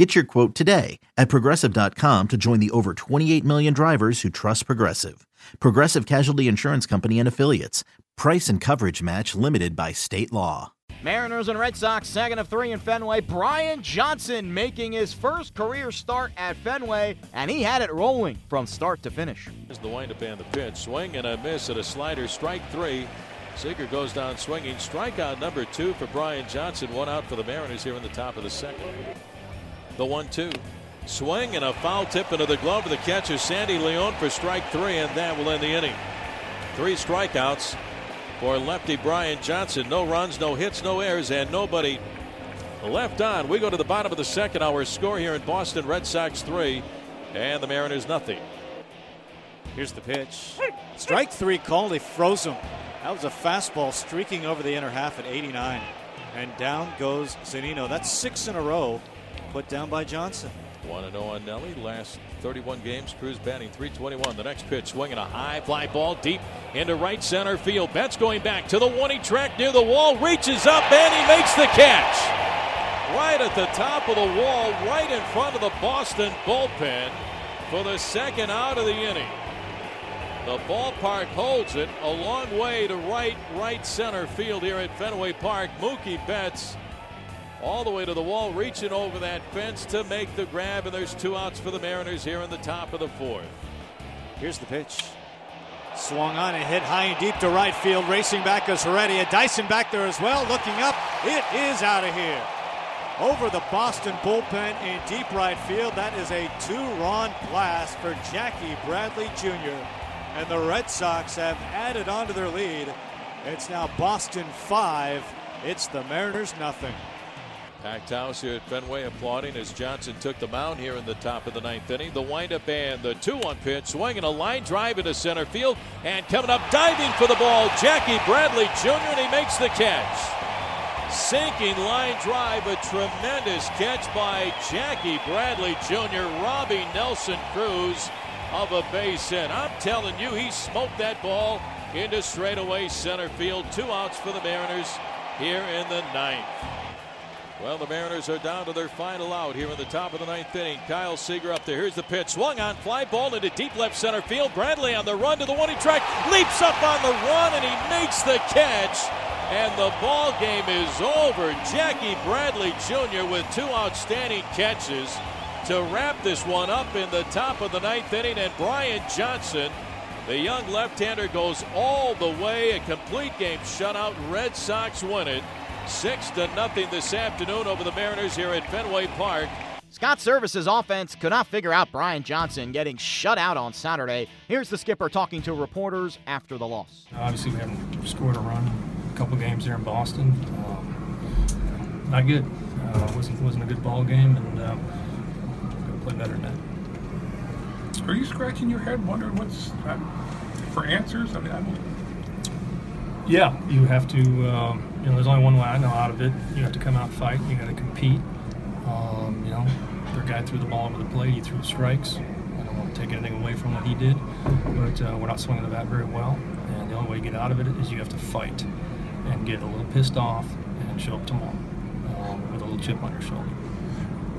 Get your quote today at progressive.com to join the over 28 million drivers who trust Progressive. Progressive Casualty Insurance Company and Affiliates. Price and coverage match limited by state law. Mariners and Red Sox, second of three in Fenway. Brian Johnson making his first career start at Fenway, and he had it rolling from start to finish. Here's the windup and the pitch. Swing and a miss at a slider. Strike three. Seager goes down swinging. Strikeout number two for Brian Johnson. One out for the Mariners here in the top of the second. The one two. Swing and a foul tip into the glove of the catcher, Sandy Leon, for strike three, and that will end the inning. Three strikeouts for lefty Brian Johnson. No runs, no hits, no errors, and nobody left on. We go to the bottom of the second. Our score here in Boston Red Sox three, and the Mariners nothing. Here's the pitch. Strike three called. They froze him. That was a fastball streaking over the inner half at 89. And down goes Zunino. That's six in a row put down by Johnson. 1 0 on Nelly. Last 31 games, Cruz batting 321. The next pitch, swinging a high fly ball deep into right center field. Betts going back to the warning track near the wall, reaches up and he makes the catch. Right at the top of the wall, right in front of the Boston bullpen for the second out of the inning. The ballpark holds it a long way to right, right center field here at Fenway Park. Mookie Betts all the way to the wall, reaching over that fence to make the grab, and there's two outs for the Mariners here in the top of the fourth. Here's the pitch. Swung on and hit high and deep to right field. Racing back is Heredia. Dyson back there as well. Looking up. It is out of here. Over the Boston bullpen in deep right field. That is a two-run blast for Jackie Bradley Jr. And the Red Sox have added on to their lead. It's now Boston 5. It's the Mariners nothing. Packed house here at Fenway applauding as Johnson took the mound here in the top of the ninth inning. The windup and the 2 1 pitch, swinging a line drive into center field, and coming up diving for the ball, Jackie Bradley Jr., and he makes the catch. Sinking line drive, a tremendous catch by Jackie Bradley Jr., robbing Nelson Cruz of a base hit. I'm telling you, he smoked that ball into straightaway center field. Two outs for the Mariners here in the ninth. Well, the Mariners are down to their final out here in the top of the ninth inning. Kyle Seager up there. Here's the pitch. Swung on, fly ball into deep left center field. Bradley on the run to the warning track, leaps up on the run, and he makes the catch. And the ball game is over. Jackie Bradley Jr. with two outstanding catches to wrap this one up in the top of the ninth inning. And Brian Johnson, the young left-hander, goes all the way. A complete game shutout. Red Sox win it. Six to nothing this afternoon over the Mariners here at Fenway Park. Scott Servais's offense could not figure out Brian Johnson getting shut out on Saturday. Here's the skipper talking to reporters after the loss. Obviously, we haven't scored a run a couple games there in Boston. Um, not good. Uh, wasn't wasn't a good ball game, and um, gotta play better than that. Are you scratching your head, wondering what's uh, for answers? I mean, I mean, yeah, you have to. Um, you know, there's only one way I know out of it. You have to come out and fight. You got to compete. Um, you know, their guy threw the ball over the plate. He threw strikes. I don't want to take anything away from what he did, but uh, we're not swinging the bat very well. And the only way you get out of it is you have to fight and get a little pissed off and show up tomorrow um, with a little chip on your shoulder.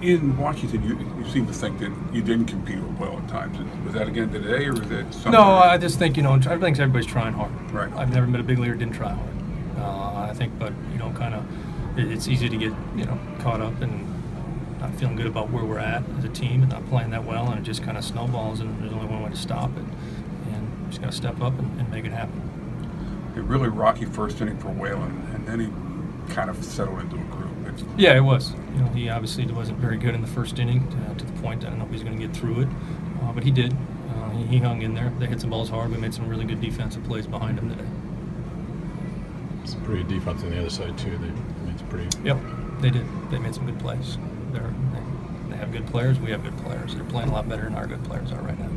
In Washington, you, you seem to think that you didn't compete well at times. Was that again today, or was that something? No, I just think you know. I think everybody's trying hard. Right. I've never met a big leaguer who didn't try hard. Uh, I think, but you know, kind of, it, it's easy to get you know caught up and not feeling good about where we're at as a team and not playing that well, and it just kind of snowballs, and there's only one way to stop it, and just got to step up and, and make it happen. A really rocky first inning for Whalen, and then he kind of settled into a groove. It's, Yeah, it was. You know, he obviously wasn't very good in the first inning to, to the point I don't know if he's going to get through it, uh, but he did. Uh, he, he hung in there. They hit some balls hard. We made some really good defensive plays behind him today. It's pretty good defense on the other side too. They, I mean, it's pretty. Yep, they did. They made some good plays. They're, they, they have good players. We have good players. They're playing a lot better than our good players are right now.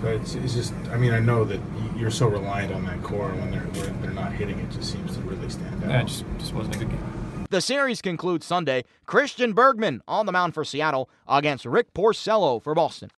So it's, it's just, I mean, I know that you, you're so reliant on that core when they're when they're not hitting it just seems to really stand out. Yeah, it just, just wasn't a good game. The series concludes Sunday. Christian Bergman on the mound for Seattle against Rick Porcello for Boston.